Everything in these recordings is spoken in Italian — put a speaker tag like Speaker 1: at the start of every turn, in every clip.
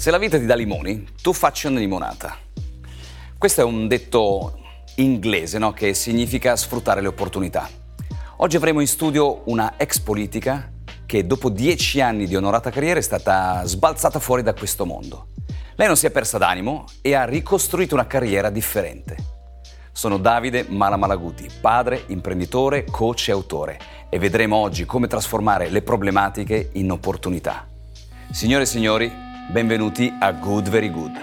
Speaker 1: Se la vita ti dà limoni, tu facci una limonata. Questo è un detto inglese, no? Che significa sfruttare le opportunità. Oggi avremo in studio una ex politica che dopo dieci anni di onorata carriera è stata sbalzata fuori da questo mondo. Lei non si è persa d'animo e ha ricostruito una carriera differente. Sono Davide Malamalaguti, padre, imprenditore, coach e autore e vedremo oggi come trasformare le problematiche in opportunità. Signore e signori, Benvenuti a Good Very Good.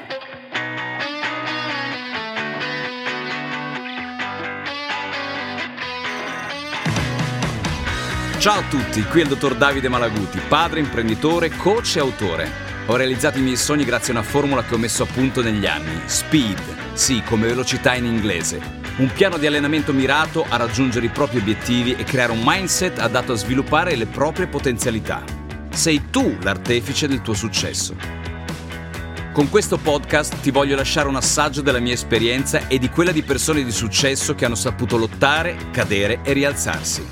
Speaker 1: Ciao a tutti, qui è il dottor Davide Malaguti, padre, imprenditore, coach e autore. Ho realizzato i miei sogni grazie a una formula che ho messo a punto negli anni. Speed, sì, come velocità in inglese. Un piano di allenamento mirato a raggiungere i propri obiettivi e creare un mindset adatto a sviluppare le proprie potenzialità. Sei tu l'artefice del tuo successo. Con questo podcast ti voglio lasciare un assaggio della mia esperienza e di quella di persone di successo che hanno saputo lottare, cadere e rialzarsi.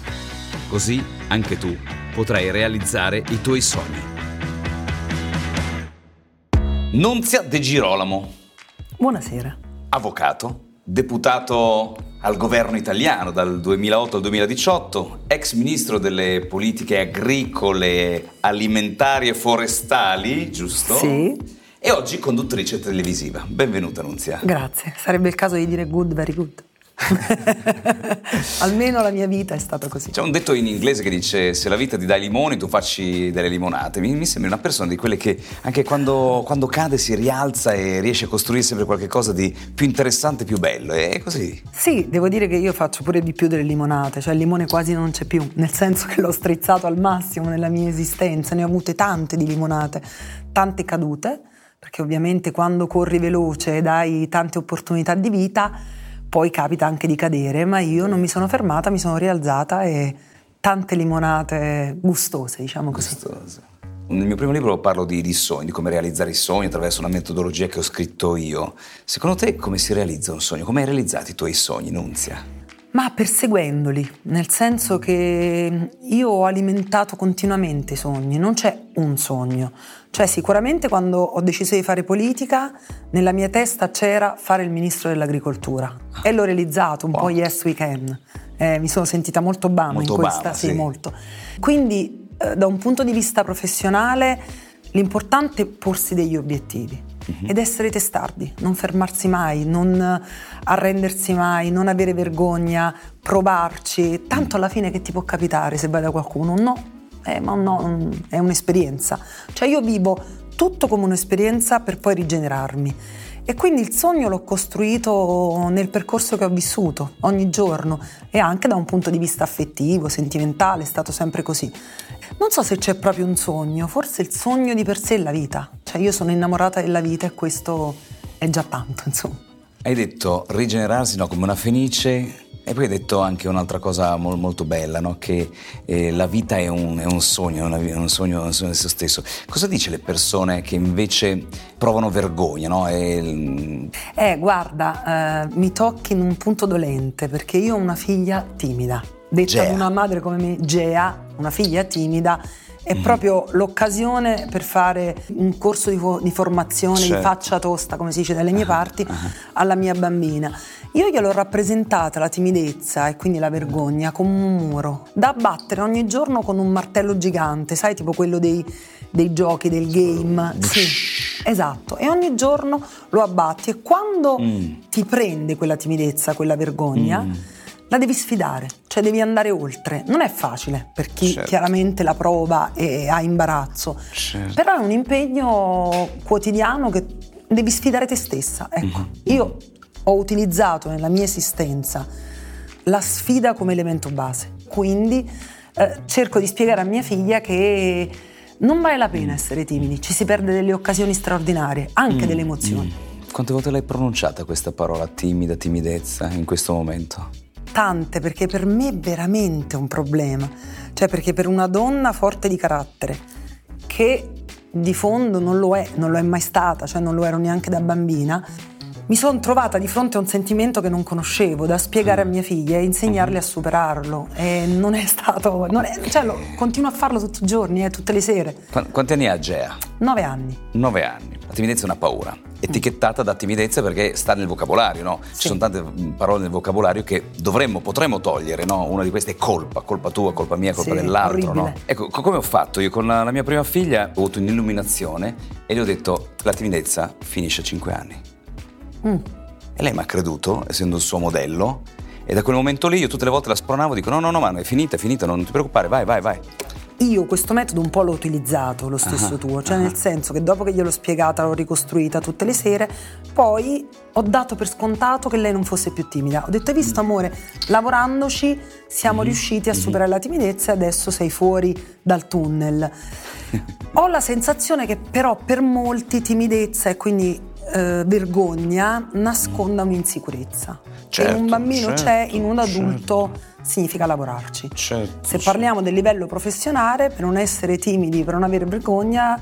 Speaker 1: Così anche tu potrai realizzare i tuoi sogni. Nunzia De Girolamo.
Speaker 2: Buonasera.
Speaker 1: Avvocato, deputato al governo italiano dal 2008 al 2018, ex ministro delle politiche agricole, alimentari e forestali, giusto?
Speaker 2: Sì.
Speaker 1: E oggi conduttrice televisiva. Benvenuta Nunzia.
Speaker 2: Grazie, sarebbe il caso di dire good, very good. Almeno la mia vita è stata così.
Speaker 1: C'è un detto in inglese che dice se la vita ti dà i limoni tu facci delle limonate. Mi, mi sembra una persona di quelle che anche quando, quando, cade si rialza e riesce a costruire sempre qualcosa di più interessante, più bello. È così.
Speaker 2: Sì, devo dire che io faccio pure di più delle limonate, cioè il limone quasi non c'è più, nel senso che l'ho strizzato al massimo nella mia esistenza, ne ho avute tante di limonate, tante cadute, perché ovviamente quando corri veloce e hai tante opportunità di vita poi capita anche di cadere, ma io non mi sono fermata, mi sono rialzata e tante limonate gustose, diciamo così.
Speaker 1: Gustose. Nel mio primo libro parlo di, di, sogni, di come realizzare i sogni attraverso una metodologia che ho scritto io. Secondo te come si realizza un sogno? Come hai realizzato i tuoi sogni, Nunzia?
Speaker 2: Ma perseguendoli, nel senso che io ho alimentato continuamente i sogni, non c'è un sogno. Cioè sicuramente quando ho deciso di fare politica, nella mia testa c'era fare il ministro dell'agricoltura e l'ho realizzato, un wow. po' yes we can. Eh, mi sono sentita molto Obama molto in questa, Obama, sì, sì, molto. Quindi eh, da un punto di vista professionale l'importante è porsi degli obiettivi uh-huh. ed essere testardi, non fermarsi mai, non arrendersi mai, non avere vergogna, provarci, tanto alla fine che ti può capitare se vai da qualcuno, un no, eh, ma no è un'esperienza, cioè io vivo tutto come un'esperienza per poi rigenerarmi. E quindi il sogno l'ho costruito nel percorso che ho vissuto ogni giorno e anche da un punto di vista affettivo, sentimentale, è stato sempre così. Non so se c'è proprio un sogno, forse il sogno di per sé è la vita. Cioè io sono innamorata della vita e questo è già tanto, insomma.
Speaker 1: Hai detto rigenerarsi no, come una fenice e poi hai detto anche un'altra cosa mo- molto bella, no? che eh, la vita è un, è un sogno, è, una, è un sogno, un sogno di se stesso. Cosa dice le persone che invece provano vergogna? No?
Speaker 2: E... Eh, guarda, eh, mi tocchi in un punto dolente perché io ho una figlia timida detta Gea. una madre come me, Gea, una figlia timida, è mm. proprio l'occasione per fare un corso di, fo- di formazione certo. di faccia tosta, come si dice dalle mie uh-huh. parti, uh-huh. alla mia bambina. Io gliel'ho rappresentata la timidezza e quindi la vergogna come un muro da abbattere ogni giorno con un martello gigante, sai, tipo quello dei, dei giochi, del game. Sì, esatto. E ogni giorno lo abbatti e quando mm. ti prende quella timidezza, quella vergogna, mm la devi sfidare, cioè devi andare oltre. Non è facile per chi certo. chiaramente la prova e ha imbarazzo, certo. però è un impegno quotidiano che devi sfidare te stessa. Ecco, mm-hmm. io ho utilizzato nella mia esistenza la sfida come elemento base, quindi eh, cerco di spiegare a mia figlia che non vale la pena mm. essere timidi, ci si perde delle occasioni straordinarie, anche mm. delle emozioni.
Speaker 1: Mm. Quante volte l'hai pronunciata questa parola timida, timidezza in questo momento?
Speaker 2: Tante perché per me è veramente un problema, cioè perché per una donna forte di carattere che di fondo non lo è, non lo è mai stata, cioè non lo ero neanche da bambina, mi sono trovata di fronte a un sentimento che non conoscevo da spiegare a mia figlia e insegnarle a superarlo. E non è stato. Non è, cioè, lo, continuo a farlo tutti i giorni, eh, tutte le sere.
Speaker 1: Qu- quanti anni ha Gea?
Speaker 2: Nove anni.
Speaker 1: Nove anni. La timidezza è una paura. Etichettata da timidezza perché sta nel vocabolario, no? Ci
Speaker 2: Sì.
Speaker 1: sono tante mm, parole nel vocabolario che dovremmo, potremmo togliere, no? Una di queste è colpa, colpa tua, colpa mia, colpa
Speaker 2: Sì,
Speaker 1: dell'altro, no? Ecco, co- come ho fatto io con la, la mia prima figlia, ho avuto un'illuminazione e le ho detto la timidezza finisce a cinque anni.
Speaker 2: Mm.
Speaker 1: E lei mi ha creduto, essendo il suo modello, e da quel momento lì io tutte le volte la spronavo, dico no, no, no, ma è finita, è finita, non ti preoccupare, vai, vai, vai.
Speaker 2: Io questo metodo un po' l'ho utilizzato, lo stesso
Speaker 1: Ah,
Speaker 2: tuo, cioè
Speaker 1: ah.
Speaker 2: nel senso che dopo che gliel'ho spiegata, l'ho ricostruita tutte le sere, poi ho dato per scontato che lei non fosse più timida. Ho detto, hai visto amore, lavorandoci siamo
Speaker 1: Mm-hmm.
Speaker 2: riusciti a superare la timidezza e adesso sei fuori dal tunnel. Ho la sensazione che però per molti timidezza e quindi eh, vergogna nasconda un'insicurezza.
Speaker 1: Certo,
Speaker 2: e un bambino
Speaker 1: certo,
Speaker 2: c'è, in un
Speaker 1: certo.
Speaker 2: adulto significa lavorarci.
Speaker 1: Certo.
Speaker 2: Se parliamo del livello professionale, per non essere timidi, per non avere vergogna,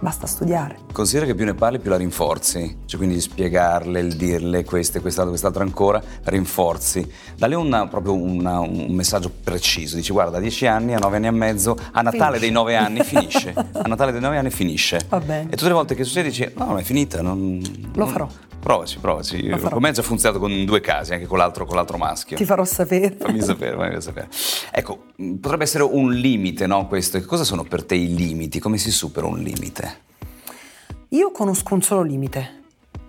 Speaker 2: basta studiare.
Speaker 1: Considera che più ne parli più la rinforzi, cioè quindi spiegarle, il dirle queste, quest'altro, quest'altro ancora, rinforzi. Dalle una, proprio una- un messaggio preciso, dici guarda, a 10 anni, a 9 anni e mezzo, a Natale
Speaker 2: Finisce.
Speaker 1: dei 9 anni finisce, a Natale dei 9 anni finisce.
Speaker 2: Va bene.
Speaker 1: E tutte le volte che succede dici no, non è finita, non...
Speaker 2: Lo farò.
Speaker 1: Provaci, provaci. Con me ha già funzionato con due casi, anche con l'altro, con l'altro maschio.
Speaker 2: Ti farò sapere.
Speaker 1: Fammi sapere, fammi sapere. Ecco, potrebbe essere un limite, no? Questo. Che cosa sono per te i limiti? Come si supera un limite?
Speaker 2: Io conosco un solo limite,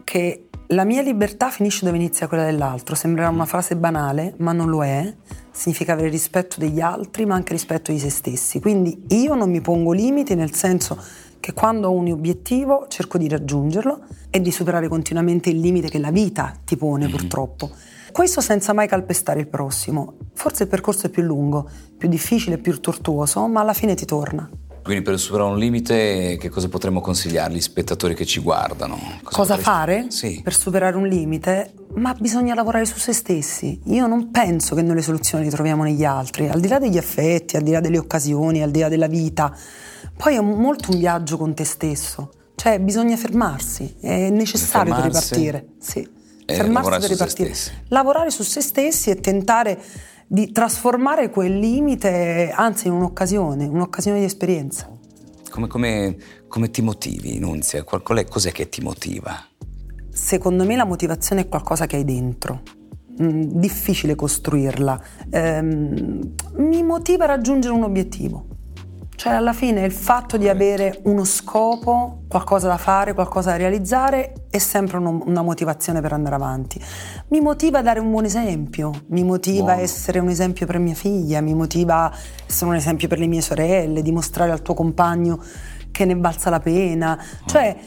Speaker 2: che la mia libertà finisce dove inizia quella dell'altro. Sembrerà una frase banale, ma non lo è. Significa avere rispetto degli altri, ma anche rispetto di se stessi. Quindi io non mi pongo limiti, nel senso che quando ho un obiettivo cerco di raggiungerlo e di superare continuamente il limite che la vita ti pone, purtroppo. Questo senza mai calpestare il prossimo. Forse il percorso è più lungo, più difficile, più tortuoso, ma alla fine ti torna.
Speaker 1: Quindi per superare un limite, che cosa potremmo consigliare agli spettatori che ci guardano?
Speaker 2: Cosa
Speaker 1: potresti-
Speaker 2: fare
Speaker 1: Sì.
Speaker 2: per superare un limite? Ma bisogna lavorare su se stessi. Io non penso che noi le soluzioni le troviamo negli altri, al di là degli affetti, al di là delle occasioni, al di là della vita. Poi è molto un viaggio con te stesso. Cioè, bisogna fermarsi, è necessario per ripartire. Sì.
Speaker 1: e
Speaker 2: Fermarsi per ripartire. Lavorare su se stessi e tentare di trasformare quel limite, anzi, in un'occasione, un'occasione di esperienza.
Speaker 1: Come, come- come ti motivi, Nunzia? Qual, cos'è che ti motiva?
Speaker 2: Secondo me la motivazione è qualcosa che hai dentro. Mm, difficile costruirla. Ehm, mi motiva a raggiungere un obiettivo. Cioè, alla fine il fatto di avere uno scopo, qualcosa da fare, qualcosa da realizzare, è sempre uno- una motivazione per andare avanti. Mi motiva a dare un buon esempio, mi motiva a essere un esempio per mia figlia, mi motiva a essere un esempio per le mie sorelle, dimostrare al tuo compagno che ne valsa la pena. Cioè,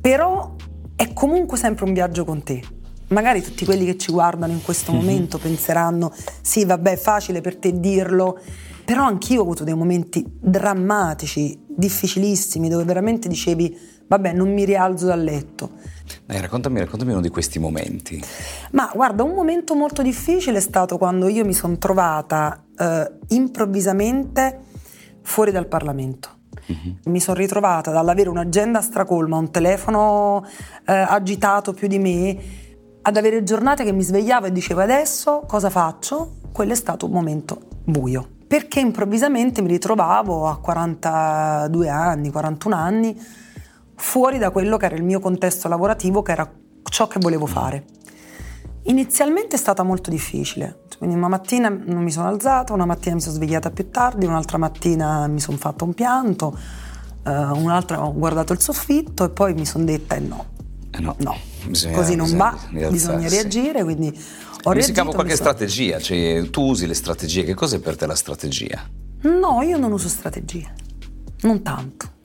Speaker 2: però è comunque sempre un viaggio con te. Magari tutti quelli che ci guardano in questo momento penseranno: sì, vabbè, è facile per te dirlo. Però anch'io ho avuto dei momenti drammatici, difficilissimi, dove veramente dicevi: vabbè, non mi rialzo dal letto.
Speaker 1: Dai, raccontami, raccontami uno di questi momenti.
Speaker 2: Ma guarda, un momento molto difficile è stato quando io mi sono trovata eh, improvvisamente fuori dal Parlamento. Mi sono ritrovata dall'avere un'agenda stracolma, un telefono eh, agitato più di me, ad avere giornate che mi svegliavo e dicevo adesso cosa faccio? Quello è stato un momento buio. Perché improvvisamente mi ritrovavo a 42 anni, 41 anni, fuori da quello che era il mio contesto lavorativo, che era ciò che volevo fare. Inizialmente è stata molto difficile, quindi una mattina non mi sono alzata, una mattina mi sono svegliata più tardi, un'altra mattina mi sono fatta un pianto, eh, un'altra ho guardato il soffitto e poi mi sono detta eh no,
Speaker 1: Eh no,
Speaker 2: no,
Speaker 1: bisogna-
Speaker 2: così non
Speaker 1: bisogna
Speaker 2: va, bisogna reagire, quindi ho mi
Speaker 1: qualche
Speaker 2: sono-
Speaker 1: strategia, cioè tu usi le strategie, che cos'è per te la strategia?
Speaker 2: No, io non uso strategie, non tanto.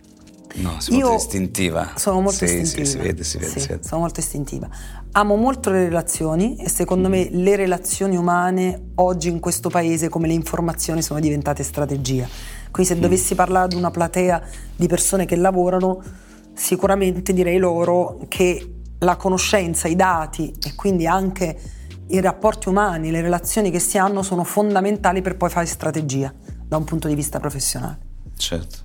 Speaker 1: No, sei molto istintiva.
Speaker 2: Sono molto
Speaker 1: Sì,
Speaker 2: istintiva.
Speaker 1: Sì, si vede, si vede,
Speaker 2: Sì,
Speaker 1: si vede.
Speaker 2: Sono molto istintiva. Amo molto le relazioni e secondo me le relazioni umane oggi in questo paese, come le informazioni, sono diventate strategia. Quindi se dovessi parlare ad una platea di persone che lavorano, sicuramente direi loro che la conoscenza, i dati e quindi anche i rapporti umani, le relazioni che si hanno sono fondamentali per poi fare strategia da un punto di vista professionale.
Speaker 1: Certo.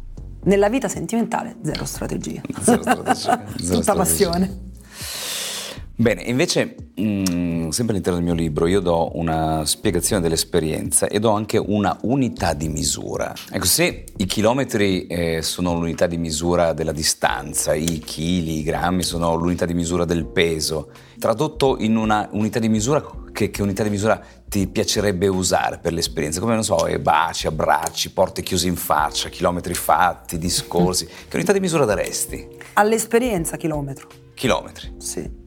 Speaker 2: Nella vita sentimentale, zero strategia.
Speaker 1: Zero strategia, zero
Speaker 2: Tutta
Speaker 1: strategia.
Speaker 2: passione.
Speaker 1: Bene, invece, mh, mm, sempre all'interno del mio libro, io do una spiegazione dell'esperienza e do anche una unità di misura. Ecco, se i chilometri eh, sono l'unità di misura della distanza, i chili, i grammi sono l'unità di misura del peso, tradotto in una unità di misura, che, che unità di misura ti piacerebbe usare per l'esperienza? Come, non so, eh, baci, abbracci, porte chiuse in faccia, chilometri fatti, discorsi. Che unità di misura daresti?
Speaker 2: All'esperienza, chilometro.
Speaker 1: Chilometri?
Speaker 2: Sì.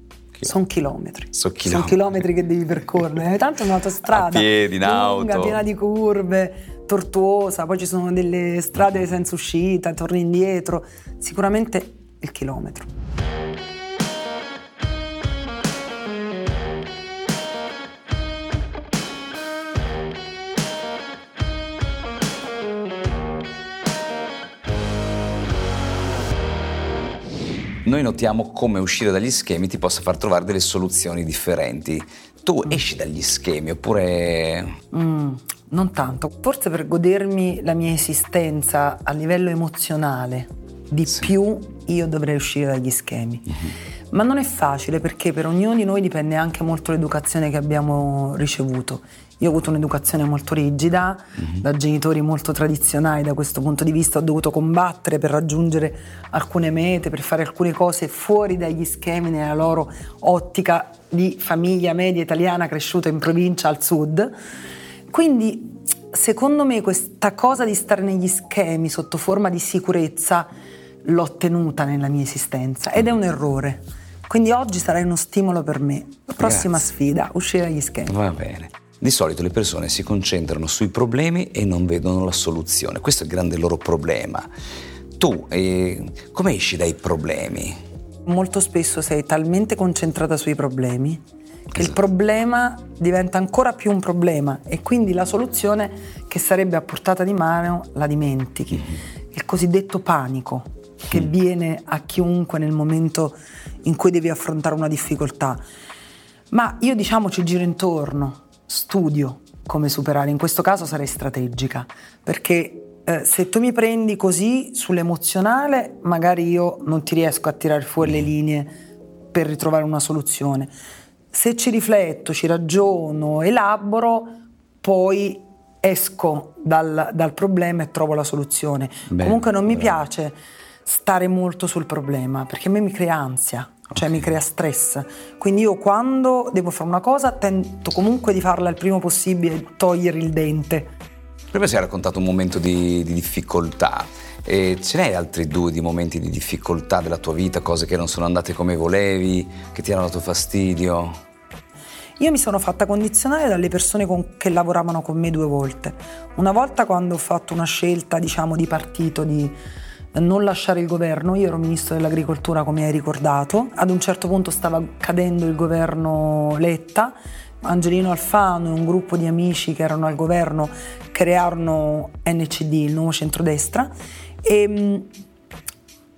Speaker 2: Sono chilometri.
Speaker 1: Sono chilometri.
Speaker 2: Sono chilometri che devi percorrere. Tanto è un'autostrada.
Speaker 1: A piedi, in
Speaker 2: lunga,
Speaker 1: auto.
Speaker 2: piena di curve, tortuosa. Poi ci sono delle strade senza uscita, torni indietro. Sicuramente il chilometro.
Speaker 1: Noi notiamo come uscire dagli schemi ti possa far trovare delle soluzioni differenti. Tu esci dagli schemi oppure...
Speaker 2: Mm, non tanto, forse per godermi la mia esistenza a livello emozionale, di sì. più io dovrei uscire dagli schemi. Mm-hmm. Ma non è facile perché per ognuno di noi dipende anche molto l'educazione che abbiamo ricevuto. Io ho avuto un'educazione molto rigida, mm-hmm. da genitori molto tradizionali da questo punto di vista, ho dovuto combattere per raggiungere alcune mete, per fare alcune cose fuori dagli schemi nella loro ottica di famiglia media italiana cresciuta in provincia al sud. Quindi secondo me questa cosa di stare negli schemi sotto forma di sicurezza l'ho tenuta nella mia esistenza ed è un errore. Quindi oggi sarai uno stimolo per me. Prossima Grazie. sfida, uscire dagli schemi.
Speaker 1: Va bene. Di solito le persone si concentrano sui problemi e non vedono la soluzione. Questo è il grande loro problema. Tu eh, come esci dai problemi?
Speaker 2: Molto spesso sei talmente concentrata sui problemi che esatto. il problema diventa ancora più un problema e quindi la soluzione che sarebbe a portata di mano la dimentichi. Mm-hmm. Il cosiddetto panico che mm. viene a chiunque nel momento in cui devi affrontare una difficoltà. Ma io diciamo ci giro intorno, studio come superare, in questo caso sarei strategica, perché eh, se tu mi prendi così sull'emozionale, magari io non ti riesco a tirare fuori le linee per ritrovare una soluzione. Se ci rifletto, ci ragiono, elaboro, poi esco dal, dal problema e trovo la soluzione. Beh, Comunque non mi piace stare molto sul problema, perché a me mi crea ansia cioè mi crea stress. Quindi io quando devo fare una cosa tento comunque di farla il prima possibile, togliere il dente.
Speaker 1: Prima si è raccontato un momento di, di difficoltà. E ce n'hai altri due di momenti di difficoltà della tua vita, cose che non sono andate come volevi, che ti hanno dato fastidio?
Speaker 2: Io mi sono fatta condizionare dalle persone con, che lavoravano con me due volte. Una volta quando ho fatto una scelta, diciamo, di partito, di non lasciare il governo. Io ero ministro dell'agricoltura, come hai ricordato. Ad un certo punto stava cadendo il governo Letta. Angelino Alfano e un gruppo di amici che erano al governo crearono NCD, il nuovo centrodestra, e mm,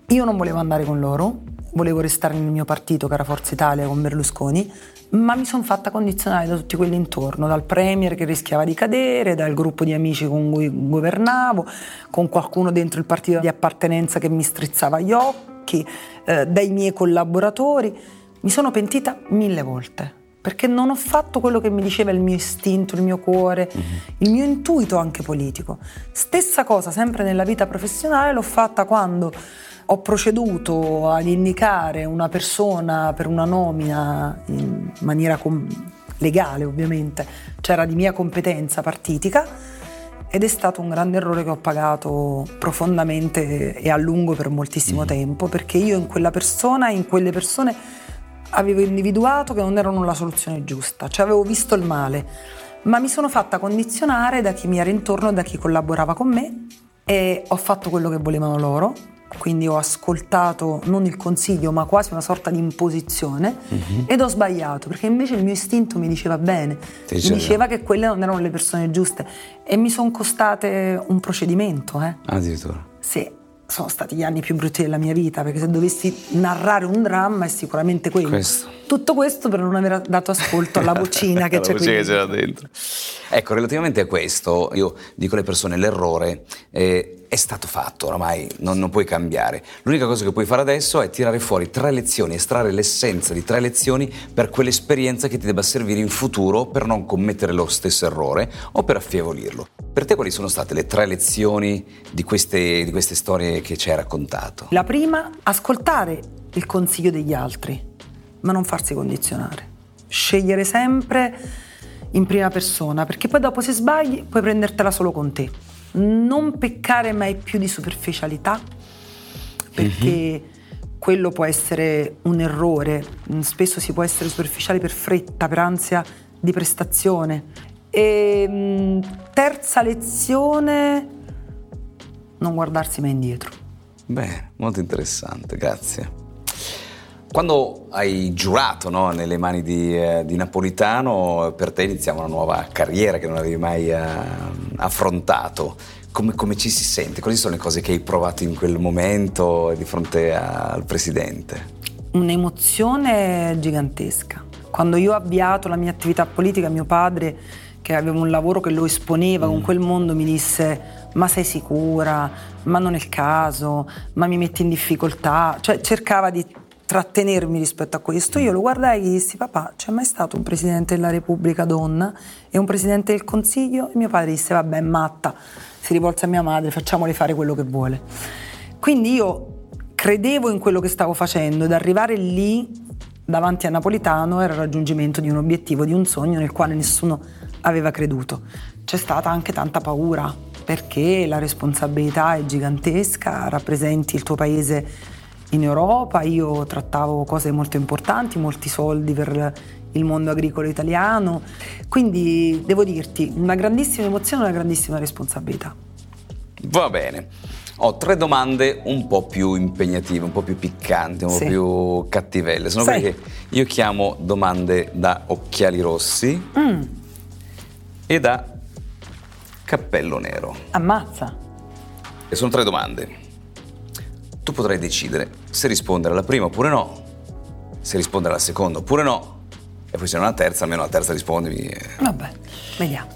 Speaker 2: io non volevo andare con loro, volevo restare nel mio partito, che era Forza Italia con Berlusconi, ma mi sono fatta condizionare da tutti quelli intorno, dal premier che rischiava di cadere, dal gruppo di amici con cui governavo, con qualcuno dentro il partito di appartenenza che mi strizzava gli occhi, eh, dai miei collaboratori. Mi sono pentita mille volte perché non ho fatto quello che mi diceva il mio istinto, il mio cuore, mm-hmm. il mio intuito anche politico. Stessa cosa sempre nella vita professionale l'ho fatta quando ho proceduto ad indicare una persona per una nomina in maniera com- legale ovviamente, c'era di mia competenza partitica ed è stato un grande errore che ho pagato profondamente e a lungo per moltissimo mm. tempo perché io in quella persona, in quelle persone avevo individuato che non erano la soluzione giusta, cioè avevo visto il male, ma mi sono fatta condizionare da chi mi era intorno, da chi collaborava con me e ho fatto quello che volevano loro quindi ho ascoltato non il consiglio ma quasi una sorta di imposizione uh-huh. ed ho sbagliato perché invece il mio istinto mi diceva bene, mi diceva che quelle non erano le persone giuste e mi sono costate un procedimento. Eh.
Speaker 1: Addirittura?
Speaker 2: Sì sono stati gli anni più brutti della mia vita, perché se dovessi narrare un dramma è sicuramente quello.
Speaker 1: Questo.
Speaker 2: Tutto questo per non aver dato ascolto alla vocina che c'è qui.
Speaker 1: Che c'era dentro. Ecco, relativamente a questo, io dico alle persone l'errore è è stato fatto, oramai non, non, puoi cambiare. L'unica cosa che puoi fare adesso è tirare fuori tre lezioni, estrarre l'essenza di tre lezioni per quell'esperienza che ti debba servire in futuro per non commettere lo stesso errore o per affievolirlo. Per te quali sono state le tre lezioni di queste, di queste storie che ci hai raccontato?
Speaker 2: La prima, ascoltare il consiglio degli altri, ma non farsi condizionare. Scegliere sempre in prima persona, perché poi dopo se sbagli puoi prendertela solo con te non peccare mai più di superficialità, perché mm-hmm. quello può essere un errore, spesso si può essere superficiali per fretta, per ansia di prestazione. E terza lezione, non guardarsi mai indietro.
Speaker 1: Beh, molto interessante, grazie. Quando hai giurato no, nelle mani di, eh, di, Napolitano, per te iniziava una nuova carriera che non avevi mai eh, affrontato. Come, come, ci si sente? Quali sono le cose che hai provato in quel momento di fronte a, al presidente?
Speaker 2: Un'emozione gigantesca. Quando io ho avviato la mia attività politica, mio padre, che aveva un lavoro che lo esponeva mm. con quel mondo, mi disse: Ma sei sicura? Ma non è il caso? Ma mi metti in difficoltà? Cioè, cercava di trattenermi rispetto a questo, io lo guardai e gli dissi papà c'è mai stato un Presidente della Repubblica donna e un Presidente del Consiglio? E mio padre disse vabbè è matta, si rivolse a mia madre, facciamole fare quello che vuole. Quindi io credevo in quello che stavo facendo ed arrivare lì davanti a Napolitano era il raggiungimento di un obiettivo, di un sogno nel quale nessuno aveva creduto. C'è stata anche tanta paura perché la responsabilità è gigantesca, rappresenti il tuo paese in Europa, io trattavo cose molto importanti, molti soldi per il mondo agricolo italiano, quindi devo dirti una grandissima emozione e una grandissima responsabilità.
Speaker 1: Va bene. Ho tre domande un po' più impegnative, un po' più piccanti, un po' più cattivelle. Sono quelle che io chiamo domande da occhiali rossi mm. e da cappello nero.
Speaker 2: Ammazza.
Speaker 1: E sono tre domande tu potrai decidere se rispondere alla prima oppure no, se rispondere alla seconda oppure no, e poi se non alla terza, almeno alla terza rispondimi.
Speaker 2: Vabbè, vediamo.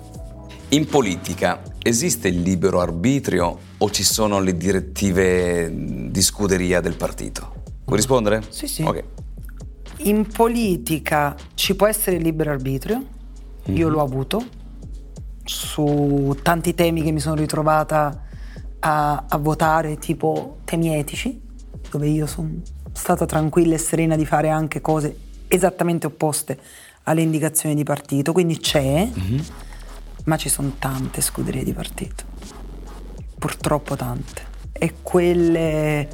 Speaker 1: In politica esiste il libero arbitrio o ci sono le direttive di scuderia del partito? Vuoi rispondere?
Speaker 2: Sì, sì.
Speaker 1: Ok.
Speaker 2: In politica ci può essere il libero arbitrio, mm-hmm. io mhm. l'ho avuto, su tanti temi che mi sono ritrovata a, a votare tipo temi etici, dove io sono stata tranquilla e serena di fare anche cose esattamente opposte alle indicazioni di partito, quindi c'è, mm-hmm. ma ci sono tante scuderie di partito, purtroppo tante, e quelle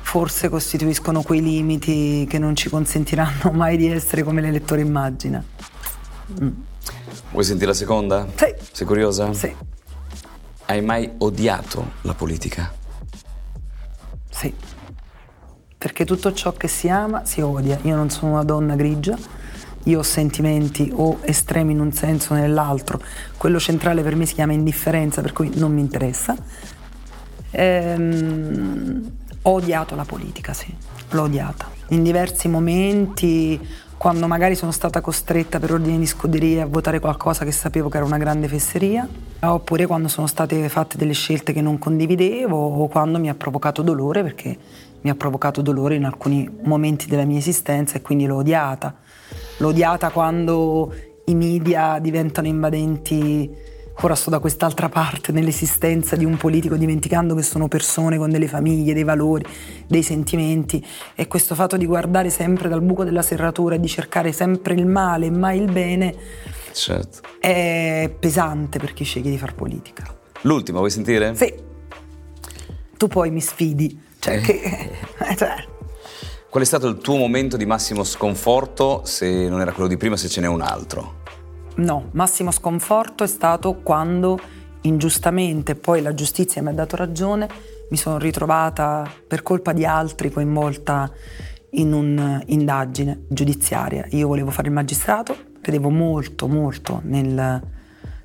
Speaker 2: forse costituiscono quei limiti che non ci consentiranno mai di essere come l'elettore immagina.
Speaker 1: Mm. Vuoi sentire la seconda?
Speaker 2: Sì.
Speaker 1: Sei curiosa?
Speaker 2: Sì.
Speaker 1: Hai mai odiato la politica?
Speaker 2: Sì, perché tutto ciò che si ama si odia. Io non sono una donna grigia, io ho sentimenti o estremi in un senso o nell'altro. Quello centrale per me si chiama indifferenza, per cui non mi interessa. Ehm, ho odiato la politica, sì, l'ho odiata. In diversi momenti quando magari sono stata costretta per ordine di scuderia a votare qualcosa che sapevo che era una grande fesseria, oppure quando sono state fatte delle scelte che non condividevo o quando mi ha provocato dolore perché mi ha provocato dolore in alcuni momenti della mia esistenza e quindi l'ho odiata. L'ho odiata quando i media diventano invadenti ora sto da quest'altra parte nell'esistenza di un politico dimenticando che sono persone con delle famiglie, dei valori, dei sentimenti e questo fatto di guardare sempre dal buco della serratura e di cercare sempre il male e mai il bene
Speaker 1: certo.
Speaker 2: è pesante per chi sceglie di fare politica.
Speaker 1: L'ultima, vuoi sentire?
Speaker 2: Sì. Tu poi mi sfidi. Cioè, eh. che, cioè.
Speaker 1: Qual è stato il tuo momento di massimo sconforto, se non era quello di prima, se ce n'è un altro?
Speaker 2: No, massimo sconforto è stato quando ingiustamente, poi la giustizia mi ha dato ragione, mi sono ritrovata per colpa di altri coinvolta in un'indagine giudiziaria. Io volevo fare il magistrato, credevo molto, molto nel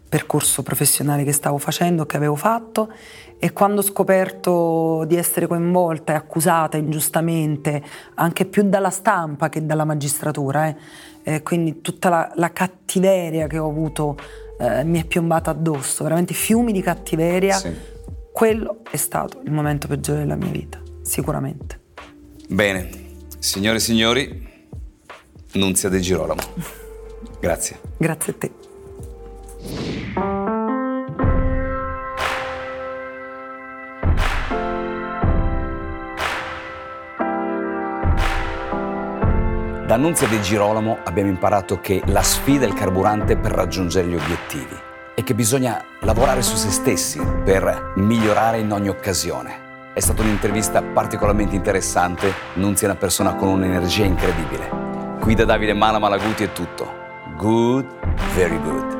Speaker 2: percorso professionale che stavo facendo, che avevo fatto e quando ho scoperto di essere coinvolta e accusata ingiustamente, anche più dalla stampa che dalla magistratura, eh, eh, quindi tutta la, la, cattiveria che ho avuto eh, mi è piombata addosso, veramente fiumi di cattiveria. Sì. quello è stato il momento peggiore della mia vita, sicuramente.
Speaker 1: Bene, signore e signori, Nunzia De Girolamo. Grazie.
Speaker 2: Grazie a te.
Speaker 1: Da Nunzia De Girolamo abbiamo imparato che la sfida è il carburante per raggiungere gli obiettivi e che bisogna lavorare su se stessi per migliorare in ogni occasione. È stata un'intervista particolarmente interessante, Nunzia è una persona con un'energia incredibile. Qui da Davide Mala Malaguti è tutto. Good, very good.